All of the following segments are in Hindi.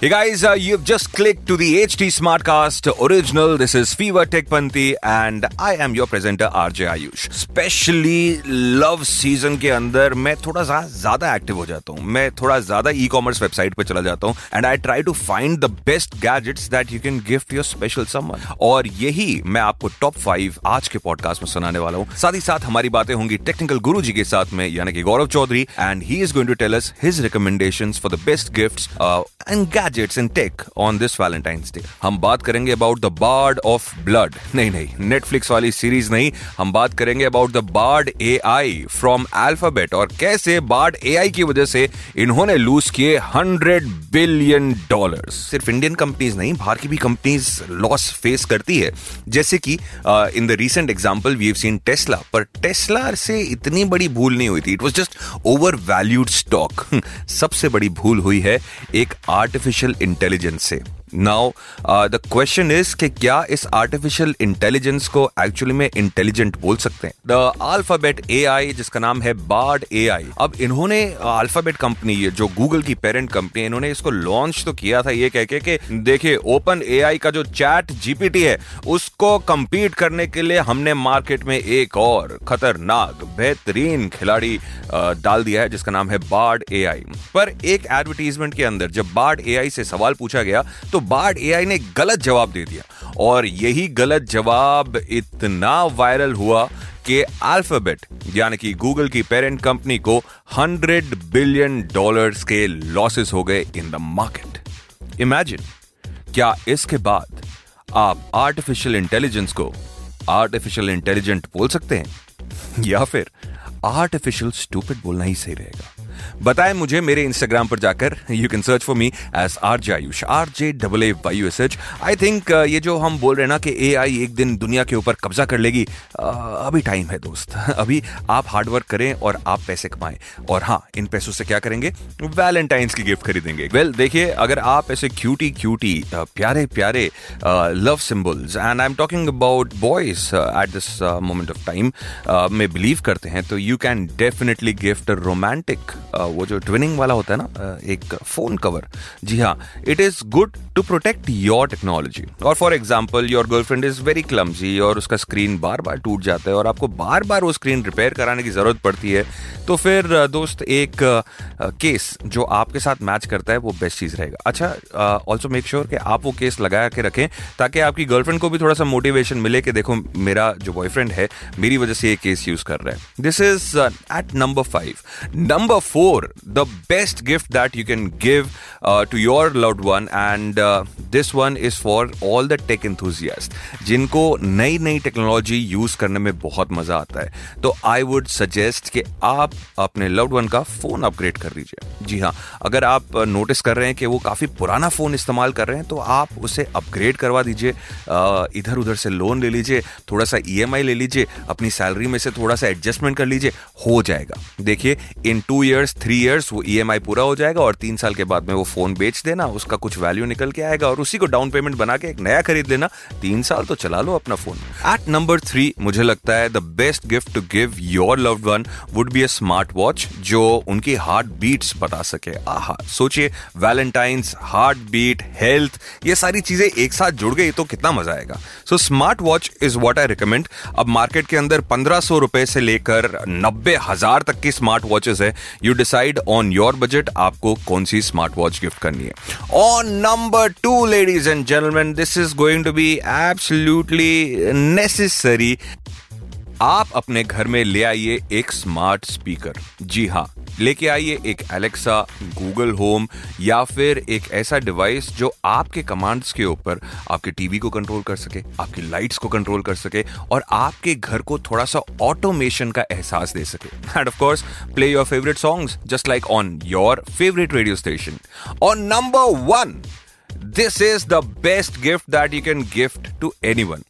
Hey guys, uh, you've just clicked to the HT Smartcast original. This is Fever Tech Panti and I am your presenter RJ Ayush. Specially love season के अंदर मैं थोड़ा सा ज़्यादा एक्टिव हो जाता हूँ मैं थोड़ा ज़्यादा कॉमर्स वेबसाइट पे चला जाता हूँ and I try to find the best gadgets that you can gift your special someone और यही मैं आपको टॉप फाइव आज के पॉडकास्ट में सुनाने वाला हूँ साथ ही साथ हमारी बातें होंगी टेक्निकल गुरु जी के साथ में यानी कि Gaurav Chaudhary and he is going to tell us his recommendations for the best gifts and gadgets in tech on this Valentine's day हम बात करेंगे about the Bard of Blood नहीं नहीं नेटफ्लिक्स वाली सीरीज़ नहीं. हम बात करेंगे about the Bard A I from Alphabet और कैसे बार्ड ए आई की वजह से इन्होंने लूज किए हंड्रेड बिलियन डॉलर्स सिर्फ़ इंडियन कंपनीज़ नहीं, बाहर की भी कंपनीज़ लॉस फेस करती है. जैसे कि in the recent example we have seen Tesla पर टेस्ला से इतनी बड़ी भूल नहीं हुई थी. It was just overvalued stock सबसे बड़ी भूल हुई है एक आर्टिफिशियल इंटेलिजेंस से। नाउ द क्वेश्चन इज़ कि क्या इस आर्टिफिशियल इंटेलिजेंस को एक्चुअली में इंटेलिजेंट बोल सकते हैं? द अल्फ़ाबेट ए आई जिसका नाम है बार्ड ए आई अब इन्होंने अल्फ़ाबेट कंपनी जो गूगल की पेरेंट कंपनी इन्होंने इसको लॉन्च तो किया था ये कह के कि देखिए ओपन ए आई का जो चैट जीपीटी है, उसको कंपीट करने के लिए हमने मार्केट में एक और खतरनाक, बेहतरीन खिलाड़ी डाल दिया है, जिसका नाम है बार्ड ए आई पर एक एडवर्टीजमेंट के अंदर, जब बार्ड ए आई से सवाल पूछा गया तो बार्ड ए ने गलत जवाब दे दिया। और यही गलत जवाब इतना वायरल हुआ कि अल्फ़ाबेट यानी कि गूगल की पेरेंट कंपनी को 100 बिलियन डॉलर्स के लॉसेस हो गए इन द मार्केट इमेजिन क्या इसके बाद आप आर्टिफिशियल इंटेलिजेंस को आर्टिफिशियल इंटेलिजेंट बोल सकते हैं? या फिर आर्टिफिशियल स्टूपिड बोलना ही सही रहेगा? बताएँ मुझे मेरे इंस्टाग्राम पर जाकर। You can search for me as R J Ayush R J double A Y S H I think ये जो हम बोल रहे हैं ना कि ए आई एक दिन दुनिया के ऊपर कब्जा कर लेगी uh, अभी टाइम है दोस्त। अभी आप हार्डवर्क करें और आप पैसे कमाएँ। और हाँ इन पैसों से क्या करेंगे? वैलेंटाइंस की गिफ्ट खरीदेंगे। वेल well, देखिए अगर आप ऐसे क्यूटी क्यूटी प्यारे प्यारे love symbols and I am talking about boys at this moment of time में बिलीव करते हैं तो you can definitely gift romantic वो जो ट्विनिंग वाला होता है ना एक फ़ोन कवर। जी हाँ it is good to protect your technology और for example your girlfriend is very clumsy और उसका स्क्रीन बार बार टूट जाता है और आपको बार बार वो स्क्रीन रिपेयर कराने की ज़रूरत पड़ती है। तो फिर दोस्त, एक केस जो आपके साथ मैच करता है, वो बेस्ट चीज़ रहेगा। अच्छा ऑल्सो मेक श्योर कि आप वो केस लगा के रखें, ताकि आपकी गर्लफ्रेंड को भी थोड़ा सा मोटिवेशन मिले कि देखो, मेरा जो बॉयफ्रेंड है, मेरी वजह से ये केस यूज़ कर रहा है। This is at number five number four the best gift that you can give to your loved one and this one is for all the tech enthusiast जिनको नई नई टेक्नोलॉजी यूज़ करने में बहुत मज़ा आता है। तो आई वुड सजेस्ट कि आप अपने लव्ड वन का फ़ोन अपग्रेड कर लीजिए। जी हाँ अगर आप नोटिस कर रहे हैं कि वो काफ़ी पुराना फ़ोन इस्तेमाल कर रहे हैं तो आप उसे अपग्रेड करवा दीजिए। इधर उधर से लोन ले लीजिए थोड़ा सा EMI ले लीजिए, अपनी सैलरी में से थोड़ा सा एडजस्टमेंट कर लीजिए, हो जाएगा। देखिए in two years three years वो ई पूरा हो जाएगा और तीन साल के बाद में वो फ़ोन बेच देना, उसका कुछ वैल्यू निकल के आएगा और उसी को डाउन पेमेंट बना के एक नया खरीद लेना। तीन साल तो चला लो अपना फ़ोन एट नंबर थ्री मुझे लगता है the best gift to give your loved one would be a smart watch जो उनकी हार्ट बीट्स बता सके। आहा, सोचिए वैलेंटाइंस हार्ट बीट हेल्थ ये सारी चीज़ें एक साथ जुड़ गई तो कितना मज़ा आएगा। So smart watch is what I recommend अब मार्केट के अंदर पंद्रह सौ रुपए से लेकर नब्बे हज़ार तक की स्मार्ट वॉचेस है। You decide on your budget आपको कौन सी स्मार्ट वॉच गिफ्ट करनी है। On number two ladies and gentleman this is going to be absolutely necessary आप अपने घर में ले आइए एक स्मार्ट स्पीकर जी हाँ लेके आइए एक एलेक्सा गूगल होम या फिर एक ऐसा डिवाइस जो आपके कमांड्स के ऊपर आपके टीवी को कंट्रोल कर सके, आपकी लाइट्स को कंट्रोल कर सके और आपके घर को थोड़ा सा ऑटोमेशन का एहसास दे सके। End of course play your favourite songs just like on your favourite radio station और number one this is the best gift that you can gift to anyone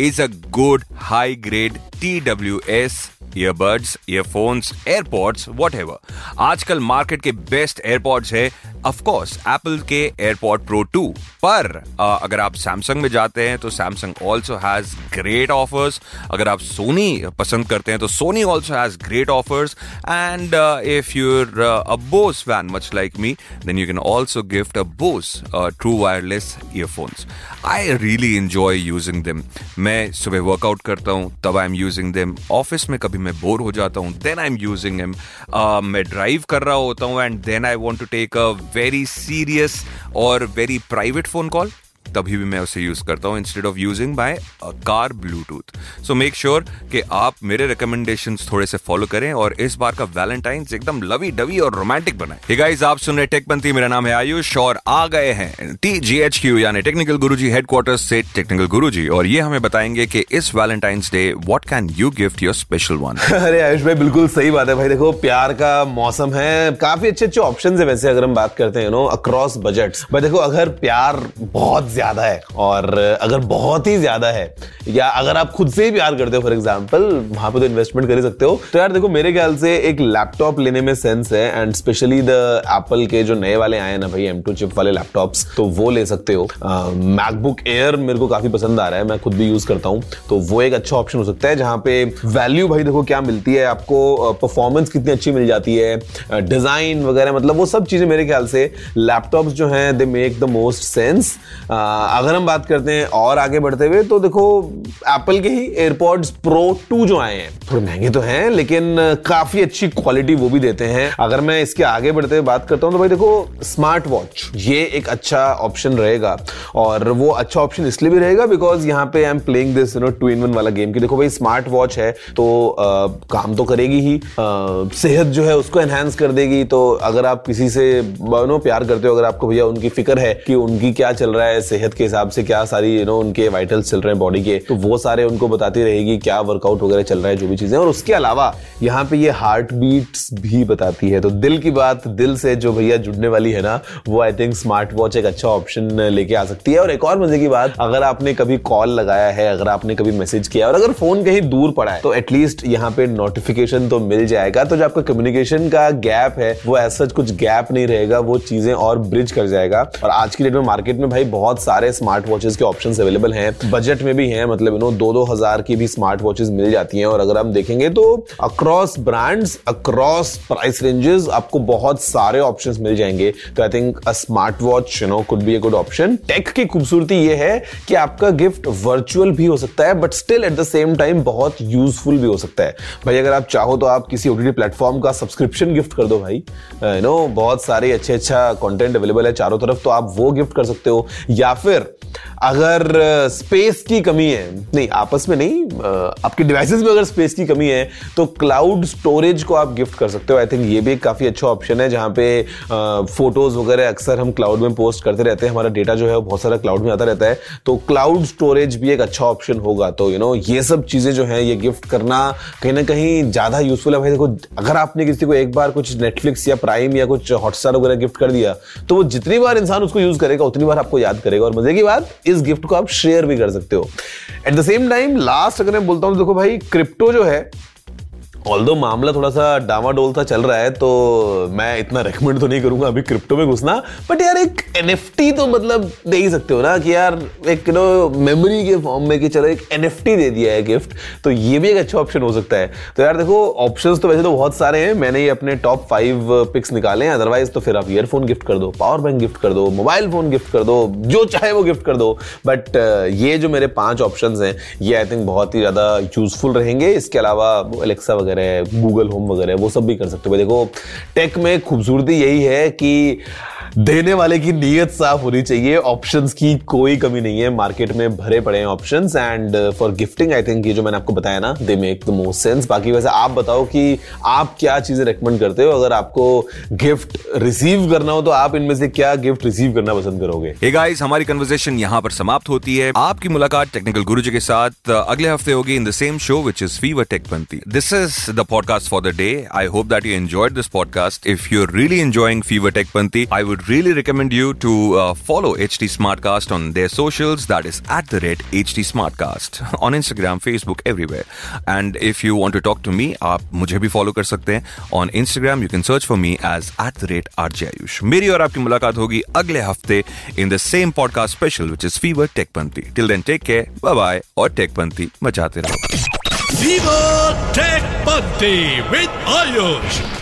is a good high grade T W S earbuds earphones airpods whatever आजकल मार्केट के बेस्ट एयरपोर्ट्स है ऑफ़ एप्पल के एयरपॉड प्रो 2 पर अगर आप सैमसंग में जाते हैं तो Samsung also has great offers अगर आप सोनी पसंद करते हैं तो Sony also has great offers and if you're a Bose fan much like me then you can also gift a Bose true wireless earphones I really enjoy using them मैं सुबह वर्कआउट करता हूँ, तब I am using them office में कभी मैं बोर हो जाता हूँ then I am using him मैं ड्राइव कर रहा होता हूँ and then I want to take a very serious और वेरी प्राइवेट फ़ोन कॉल तभी भी मैं उसे यूज़ करता हूँ instead of using by car Bluetooth so make sure कि आप मेरे रिकमेंडेशन थोड़े से फॉलो करें और इस बार का वैलेंटाइन एकदम लवी डवी और रोमांटिक बनाए। हे गाइस आप सुन रहे टेकपंथी मेरा नाम है आयुष और आ गए हैं टी जी एच क्यू यानी टेक्निकल गुरुजी हेडक्वार्टर से टेक्निकल गुरुजी और ये हमें बताएँगे कि इस Valentine's Day what can you gift your special one अरे आयुष भाई, बिल्कुल सही बात है भाई। देखो, प्यार का मौसम है। काफ़ी अच्छे अच्छे ऑप्शन है वैसे अगर हम बात करते हैं नो अक्रॉस बजट भाई देखो, अगर प्यार बहुत ज़्यादा है और अगर बहुत ही ज़्यादा है, या अगर आप खुद से ही प्यार करते हो फॉर एग्ज़ाम्पल वहाँ पे तो इन्वेस्टमेंट कर ही सकते हो। तो यार देखो, मेरे ख्याल से एक लैपटॉप लेने में सेंस है एंड स्पेशली द एप्पल के जो नए वाले आए ना भाई एम टू चिप वाले लैपटॉप्स तो वो ले सकते हो। मैकबुक एयर मेरे को काफ़ी पसंद आ रहा है, मैं खुद भी यूज़ करता हूँ। तो वो एक अच्छा ऑप्शन हो सकता है, जहाँ पे वैल्यू भाई देखो क्या मिलती है, आपको परफॉर्मेंस कितनी अच्छी मिल जाती है डिज़ाइन वगैरह मतलब वो सब चीज़ें मेरे ख्याल से लैपटॉप्स जो हैं they make the most sense अगर हम बात करते हैं और आगे बढ़ते हुए तो देखो एप्पल के ही एयरपॉड्स प्रो टू जो आए हैं थोड़े महँगे तो हैं लेकिन काफ़ी अच्छी क्वालिटी वो भी देते हैं। अगर मैं इसके आगे बढ़ते हुए बात करता हूँ तो भाई देखो स्मार्ट वॉच ये एक अच्छा ऑप्शन रहेगा। और वो अच्छा ऑप्शन इसलिए भी रहेगा बिकॉज़ यहाँ पे I am playing this you know two in one वाला गेम की। देखो भाई स्मार्ट वॉच है तो आ, काम तो करेगी ही। आ, सेहत जो है उसको एनहेंस कर देगी। तो अगर आप किसी से नो प्यार करते हो अगर आपको भैया उनकी फ़िक्र है कि उनकी क्या चल रहा है सेहत के हिसाब से क्या सारी यू नो उनके वाइटल्स चल रहे हैं बॉडी के तो वो सारे उनको बताती रहेगी क्या वर्कआउट वगैरह चल रहा है, जो भी चीज़ें और उसके अलावा यहाँ पे ये हार्ट बीट्स भी बताती है। तो दिल की बात, दिल से जो भैया जुड़ने वाली है ना, वो आई थिंक स्मार्ट वॉच एक अच्छा ऑप्शन लेके आ सकती है। और एक और मज़े की बात, अगर आपने कभी कॉल लगाया है, अगर आपने कभी मैसेज किया और अगर फ़ोन कहीं दूर पड़ा है तो एटलीस्ट यहाँ पे नोटिफिकेशन तो मिल जाएगा। तो जो आपका कम्युनिकेशन का गैप है, वो ऐसा कुछ गैप नहीं रहेगा, वो चीज़ें और ब्रिज कर जाएगा। और आज की डेट में मार्केट में भाई बहुत सारे स्मार्ट वॉचेस के ऑप्शंस अवेलेबल हैं। बजट में भी हैं मतलब यू नो दो दो हज़ार की भी स्मार्ट वॉचेस मिल जाती हैं। और अगर हम देखेंगे तो across brands across price ranges आपको बहुत सारे ऑप्शंस मिल जाएँगे। तो I think a smart watch you know could be a good option tech की खूबसूरती ये है कि आपका गिफ्ट वर्चुअल भी हो सकता है but still at the same time बहुत यूजफुल भी हो सकता है। भाई, अगर आप चाहो तो आप किसी ओटीटी प्लेटफॉर्म का सब्सक्रिप्शन गिफ्ट कर दो भाई। यू नो बहुत सारे अच्छे अच्छा कंटेंट अवेलेबल है चारों तरफ़ तो आप वो गिफ्ट कर सकते हो। या फिर अगर स्पेस की कमी है नहीं आपस में नहीं आपके डिवाइसेस में अगर स्पेस की कमी है तो क्लाउड स्टोरेज को आप गिफ्ट कर सकते हो. आई थिंक ये भी एक काफ़ी अच्छा ऑप्शन है जहाँ पे फ़ोटोज़ वगैरह अक्सर हम क्लाउड में पोस्ट करते रहते हैं. हमारा डेटा जो है वो बहुत सारा क्लाउड में आता रहता है. तो क्लाउड स्टोरेज भी एक अच्छा ऑप्शन होगा. तो यू you नो know, ये सब चीज़ें जो है ये गिफ्ट करना कहीं ना कहीं ज़्यादा यूजफुल है. भाई देखो अगर आपने किसी को एक बार कुछ नेटफ्लिक्स या प्राइम या कुछ हॉटस्टार वगैरह गिफ्ट कर दिया तो वो जितनी बार इंसान उसको यूज़ करेगा उतनी बार आपको याद करेगा. और मज़े की बात, इस गिफ्ट को आप शेयर भी कर सकते हो। At the same time last अगर मैं बोलता हूँ देखो भाई क्रिप्टो जो है ऑल दो मामला थोड़ा सा डामाडोल सा चल रहा है तो मैं इतना रेकमेंड तो नहीं करूँगा अभी क्रिप्टो में घुसना। बट यार एक एनएफटी तो मतलब दे ही सकते हो ना कि यार एक नो मेमोरी के फॉर्म में कि चलो एक एनएफटी दे दिया है गिफ्ट तो ये भी एक अच्छा ऑप्शन हो सकता है। तो यार देखो ऑप्शन तो वैसे तो बहुत सारे हैं, मैंने ये अपने टॉप फाइव पिक्स निकाले हैं अदरवाइज़ तो फिर आप ईयरफोन गिफ्ट कर दो पावर बैंक गिफ्ट कर दो मोबाइल फ़ोन गिफ्ट कर दो, जो चाहे वो गिफ्ट कर दो। बट ये जो मेरे पाँच ऑप्शन हैं, ये आई थिंक बहुत ही ज़्यादा यूजफुल रहेंगे। इसके अलावा अलेक्सा वगैरह वगैरह गूगल होम वगैरह वो सब भी कर सकते हो। देखो टेक में खूबसूरती यही है कि देने वाले की नीयत साफ़ होनी चाहिए। ऑप्शंस की कोई कमी नहीं है। मार्केट में भरे पड़े हैं options and for gifting I think ये जो मैंने आपको बताया ना they make the most sense बाकी वैसे आप बताओ कि आप क्या चीज़ें रेकमेंड करते हो? अगर आपको गिफ्ट रिसीव करना हो तो आप इनमें से क्या गिफ्ट रिसीव करना पसंद करोगे? Hey guys, हमारी कन्वर्सेशन यहाँ पर समाप्त होती है। आपकी मुलाकात टेक्निकल गुरुजी के साथ अगले हफ़्ते होगी in the same show which is Fever Tech Panthi this is the podcast for the day I hope that you enjoyed this podcast if you really enjoying Fever Tech Panthi I would really recommend you to uh, follow HT Smartcast on their socials. That is at the rate HT Smartcast on Instagram, Facebook, everywhere. And if you want to talk to me, आप मुझे भी फॉलो कर सकते हैं Instagram you can search for me as at the rate R J Ayush मेरी और आपकी मुलाकात होगी अगले हफ़्ते in the same podcast special which is Fever टेकपंथी till then take care bye bye और टेकपंथी मचाते रहो Fever Tech Bunty with Ayush.